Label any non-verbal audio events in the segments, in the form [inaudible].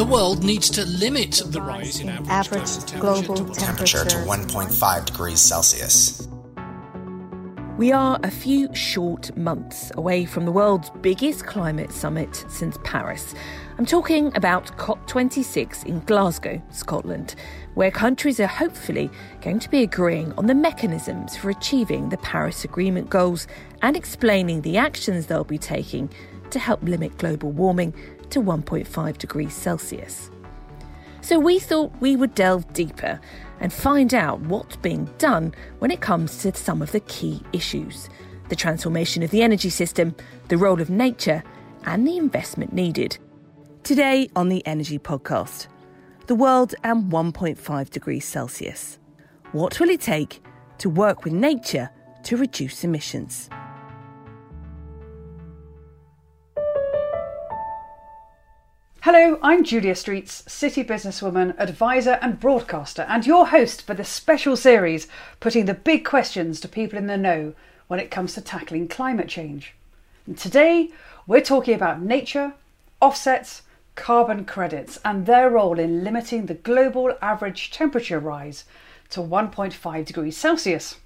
The world needs to limit the rise in average, average global temperature to 1.5 degrees Celsius. We are a few short months away from the world's biggest climate summit since Paris. I'm talking about COP26 in Glasgow, Scotland, where countries are hopefully going to be agreeing on the mechanisms for achieving the Paris Agreement goals and explaining the actions they'll be taking to help limit global warming to 1.5 degrees Celsius. So we thought we would delve deeper and find out what's being done when it comes to some of the key issues the transformation of the energy system, the role of nature, and the investment needed. Today on the Energy Podcast, the world and 1.5 degrees Celsius. What will it take to work with nature to reduce emissions? Hello, I'm Julia Streets, city businesswoman, advisor, and broadcaster, and your host for this special series putting the big questions to people in the know when it comes to tackling climate change. And today, we're talking about nature, offsets, carbon credits, and their role in limiting the global average temperature rise to 1.5 degrees Celsius.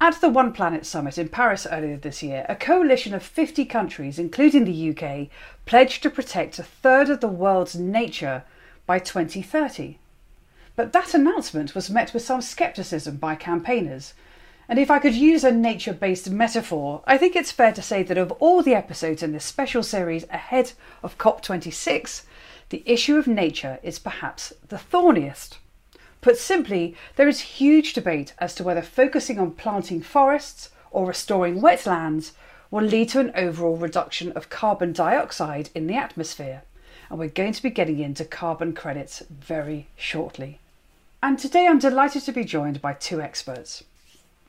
At the One Planet Summit in Paris earlier this year, a coalition of 50 countries, including the UK, pledged to protect a third of the world's nature by 2030. But that announcement was met with some scepticism by campaigners. And if I could use a nature based metaphor, I think it's fair to say that of all the episodes in this special series ahead of COP26, the issue of nature is perhaps the thorniest. Put simply, there is huge debate as to whether focusing on planting forests or restoring wetlands will lead to an overall reduction of carbon dioxide in the atmosphere. And we're going to be getting into carbon credits very shortly. And today I'm delighted to be joined by two experts.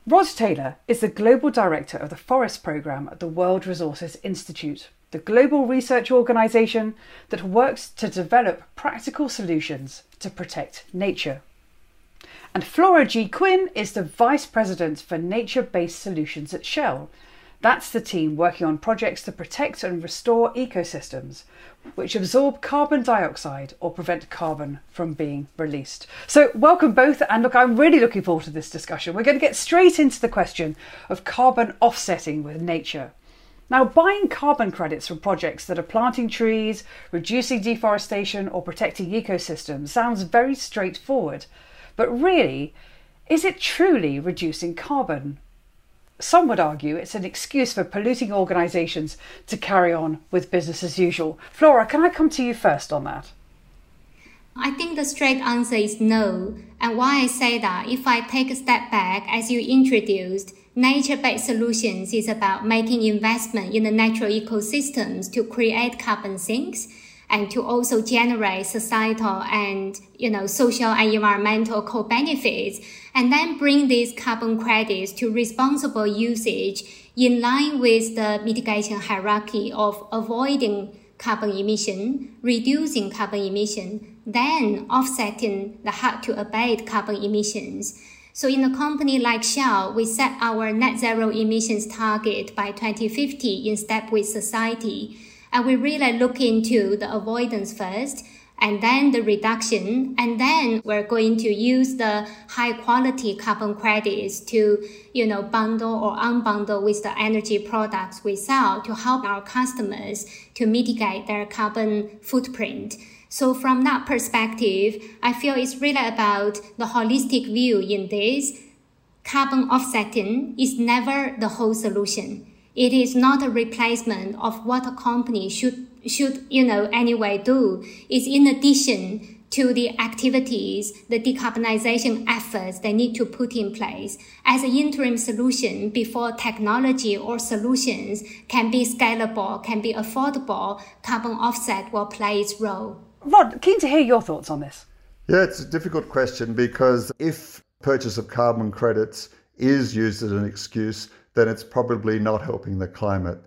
Rod Taylor is the Global Director of the Forest Programme at the World Resources Institute, the global research organisation that works to develop practical solutions to protect nature. And Flora Ji Qin is the Vice President for Nature Based Solutions at Shell. That's the team working on projects to protect and restore ecosystems, which absorb carbon dioxide or prevent carbon from being released. So, welcome both. And look, I'm really looking forward to this discussion. We're going to get straight into the question of carbon offsetting with nature. Now, buying carbon credits from projects that are planting trees, reducing deforestation, or protecting ecosystems sounds very straightforward. But really, is it truly reducing carbon? Some would argue it's an excuse for polluting organisations to carry on with business as usual. Flora, can I come to you first on that? I think the straight answer is no. And why I say that, if I take a step back, as you introduced, nature based solutions is about making investment in the natural ecosystems to create carbon sinks and to also generate societal and you know social and environmental co-benefits and then bring these carbon credits to responsible usage in line with the mitigation hierarchy of avoiding carbon emission, reducing carbon emission, then offsetting the hard to abate carbon emissions. So in a company like Shell, we set our net zero emissions target by 2050 in step with society and we really look into the avoidance first and then the reduction and then we're going to use the high quality carbon credits to you know bundle or unbundle with the energy products we sell to help our customers to mitigate their carbon footprint. So from that perspective i feel it's really about the holistic view in this. Carbon offsetting is never the whole solution it is not a replacement of what a company should should you know anyway do. It's in addition to the activities, the decarbonization efforts they need to put in place as an interim solution before technology or solutions can be scalable, can be affordable, carbon offset will play its role. Rod, keen to hear your thoughts on this. Yeah, it's a difficult question because if purchase of carbon credits is used as an excuse, then it's probably not helping the climate.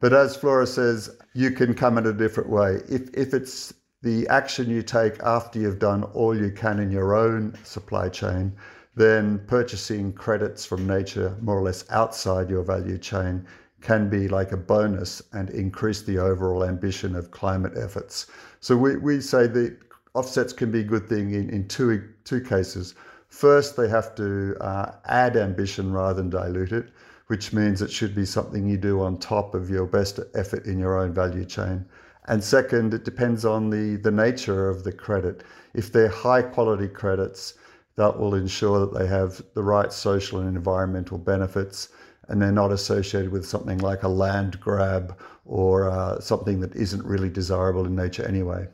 But as Flora says, you can come in a different way. If, if it's the action you take after you've done all you can in your own supply chain, then purchasing credits from nature more or less outside your value chain can be like a bonus and increase the overall ambition of climate efforts. So we, we say that offsets can be a good thing in, in two, two cases. First, they have to uh, add ambition rather than dilute it, which means it should be something you do on top of your best effort in your own value chain. And second, it depends on the, the nature of the credit. If they're high quality credits, that will ensure that they have the right social and environmental benefits and they're not associated with something like a land grab or uh, something that isn't really desirable in nature anyway.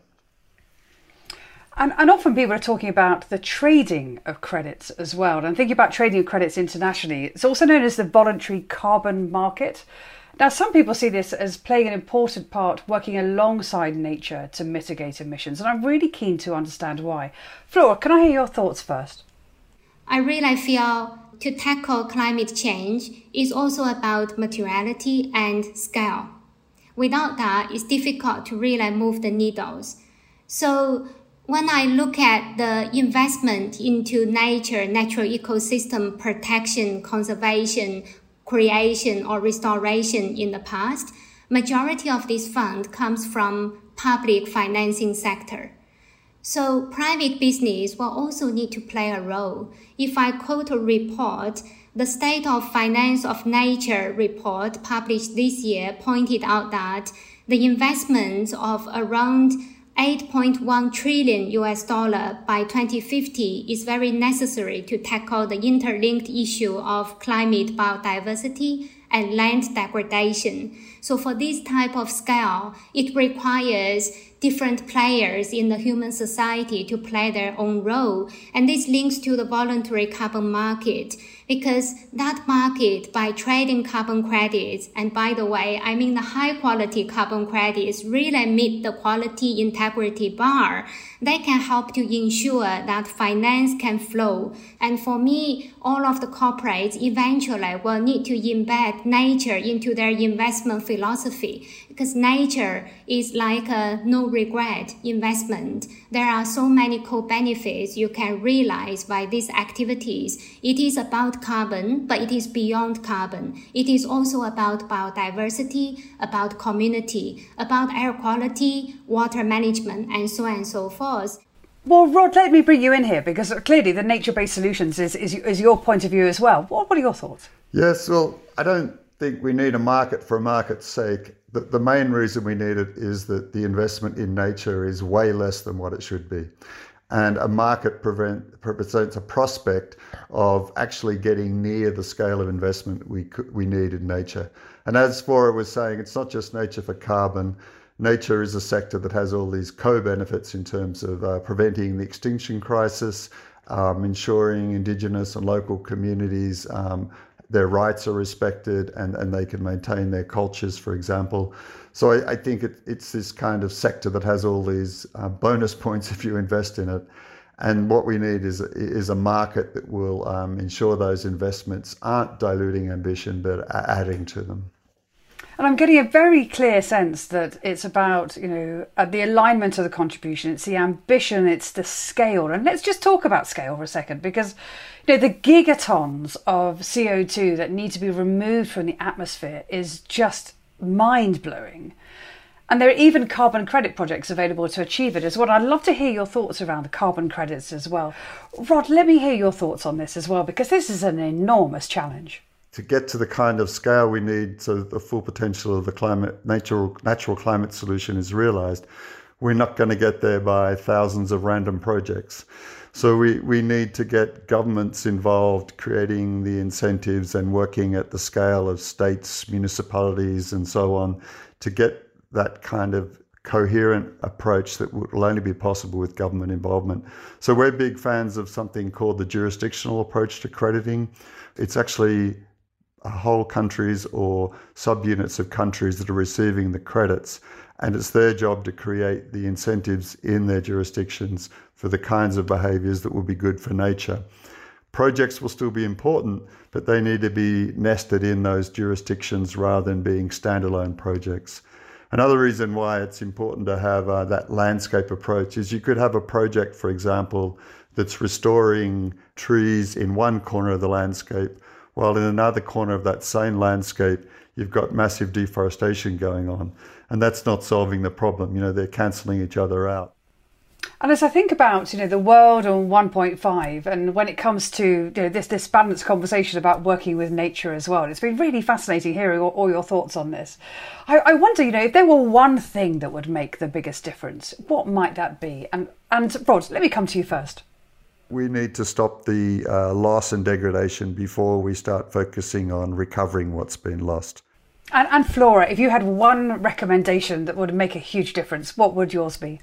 And, and, often people are talking about the trading of credits as well. And thinking about trading of credits internationally, it's also known as the voluntary carbon market. Now, some people see this as playing an important part working alongside nature to mitigate emissions. And I'm really keen to understand why. Flora, can I hear your thoughts first? I really feel to tackle climate change is also about materiality and scale. Without that, it's difficult to really move the needles. So when I look at the investment into nature, natural ecosystem protection, conservation, creation or restoration in the past, majority of this fund comes from public financing sector. So private business will also need to play a role. If I quote a report, the State of Finance of Nature report published this year pointed out that the investments of around 8.1 trillion US dollar by 2050 is very necessary to tackle the interlinked issue of climate biodiversity and land degradation. So for this type of scale, it requires different players in the human society to play their own role. And this links to the voluntary carbon market because that market by trading carbon credits, and by the way, I mean the high quality carbon credits really meet the quality integrity bar. They can help to ensure that finance can flow. And for me, all of the corporates eventually will need to embed nature into their investment philosophy because nature is like a no regret investment. There are so many co-benefits you can realize by these activities. It is about carbon, but it is beyond carbon. It is also about biodiversity, about community, about air quality, water management, and so on and so forth. Well, Rod, let me bring you in here because clearly the nature-based solutions is, is, is your point of view as well. What, what are your thoughts? Yes, well, I don't think we need a market for a market's sake the, the main reason we need it is that the investment in nature is way less than what it should be. And a market prevent, presents a prospect of actually getting near the scale of investment we, we need in nature. And as Flora was saying, it's not just nature for carbon. Nature is a sector that has all these co benefits in terms of uh, preventing the extinction crisis, um, ensuring Indigenous and local communities um, their rights are respected and, and they can maintain their cultures, for example. So I, I think it, it's this kind of sector that has all these uh, bonus [laughs] points if you invest in it. And what we need is, is a market that will um, ensure those investments aren't diluting ambition but adding to them. And I'm getting a very clear sense that it's about, you know, uh, the alignment of the contribution, it's the ambition, it's the scale. And let's just talk about scale for a second because, you know, the gigatons of CO2 that need to be removed from the atmosphere is just mind blowing. And there are even carbon credit projects available to achieve it as well. I'd love to hear your thoughts around the carbon credits as well. Rod, let me hear your thoughts on this as well, because this is an enormous challenge to get to the kind of scale we need so that the full potential of the climate natural natural climate solution is realized, we're not going to get there by thousands of random projects. So we, we need to get governments involved, creating the incentives and working at the scale of states, municipalities, and so on, to get that kind of coherent approach that will only be possible with government involvement. So we're big fans of something called the jurisdictional approach to crediting. It's actually whole countries or subunits of countries that are receiving the credits. And it's their job to create the incentives in their jurisdictions for the kinds of behaviours that will be good for nature. Projects will still be important, but they need to be nested in those jurisdictions rather than being standalone projects. Another reason why it's important to have uh, that landscape approach is you could have a project, for example, that's restoring trees in one corner of the landscape while in another corner of that same landscape, you've got massive deforestation going on. And that's not solving the problem. You know, they're cancelling each other out. And as I think about you know the world on 1.5, and when it comes to you know this this balanced conversation about working with nature as well, it's been really fascinating hearing all, all your thoughts on this. I, I, wonder, you know, if there were one thing that would make the biggest difference, what might that be? And and Rod, let me come to you first. We need to stop the uh, loss and degradation before we start focusing on recovering what's been lost. And, and Flora, if you had one recommendation that would make a huge difference, what would yours be?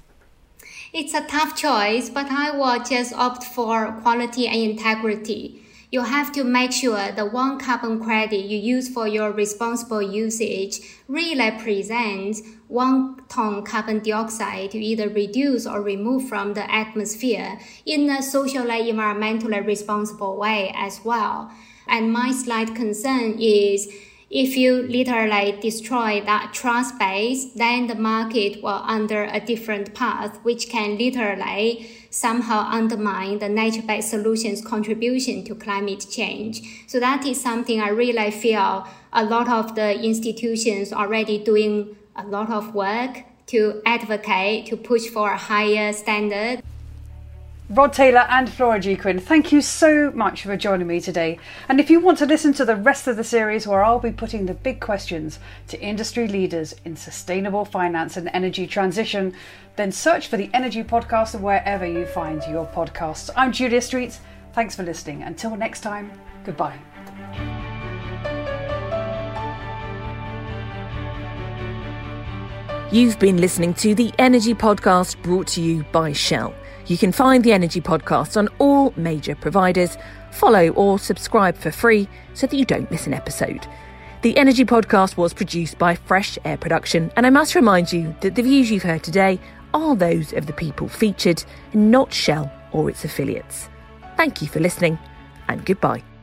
It's a tough choice, but I would just opt for quality and integrity. You have to make sure the one carbon credit you use for your responsible usage really represents one ton carbon dioxide to either reduce or remove from the atmosphere in a socially environmentally responsible way as well. And my slight concern is if you literally destroy that trust base, then the market will under a different path, which can literally somehow undermine the nature-based solutions contribution to climate change. So that is something I really feel a lot of the institutions already doing a lot of work to advocate, to push for a higher standard. Rod Taylor and Flora Ji Qin, thank you so much for joining me today. And if you want to listen to the rest of the series where I'll be putting the big questions to industry leaders in sustainable finance and energy transition, then search for the Energy Podcast wherever you find your podcasts. I'm Julia Streets. Thanks for listening. Until next time, goodbye. You've been listening to the Energy Podcast brought to you by Shell. You can find the Energy Podcast on all major providers. Follow or subscribe for free so that you don't miss an episode. The Energy Podcast was produced by Fresh Air Production, and I must remind you that the views you've heard today are those of the people featured, not Shell or its affiliates. Thank you for listening, and goodbye.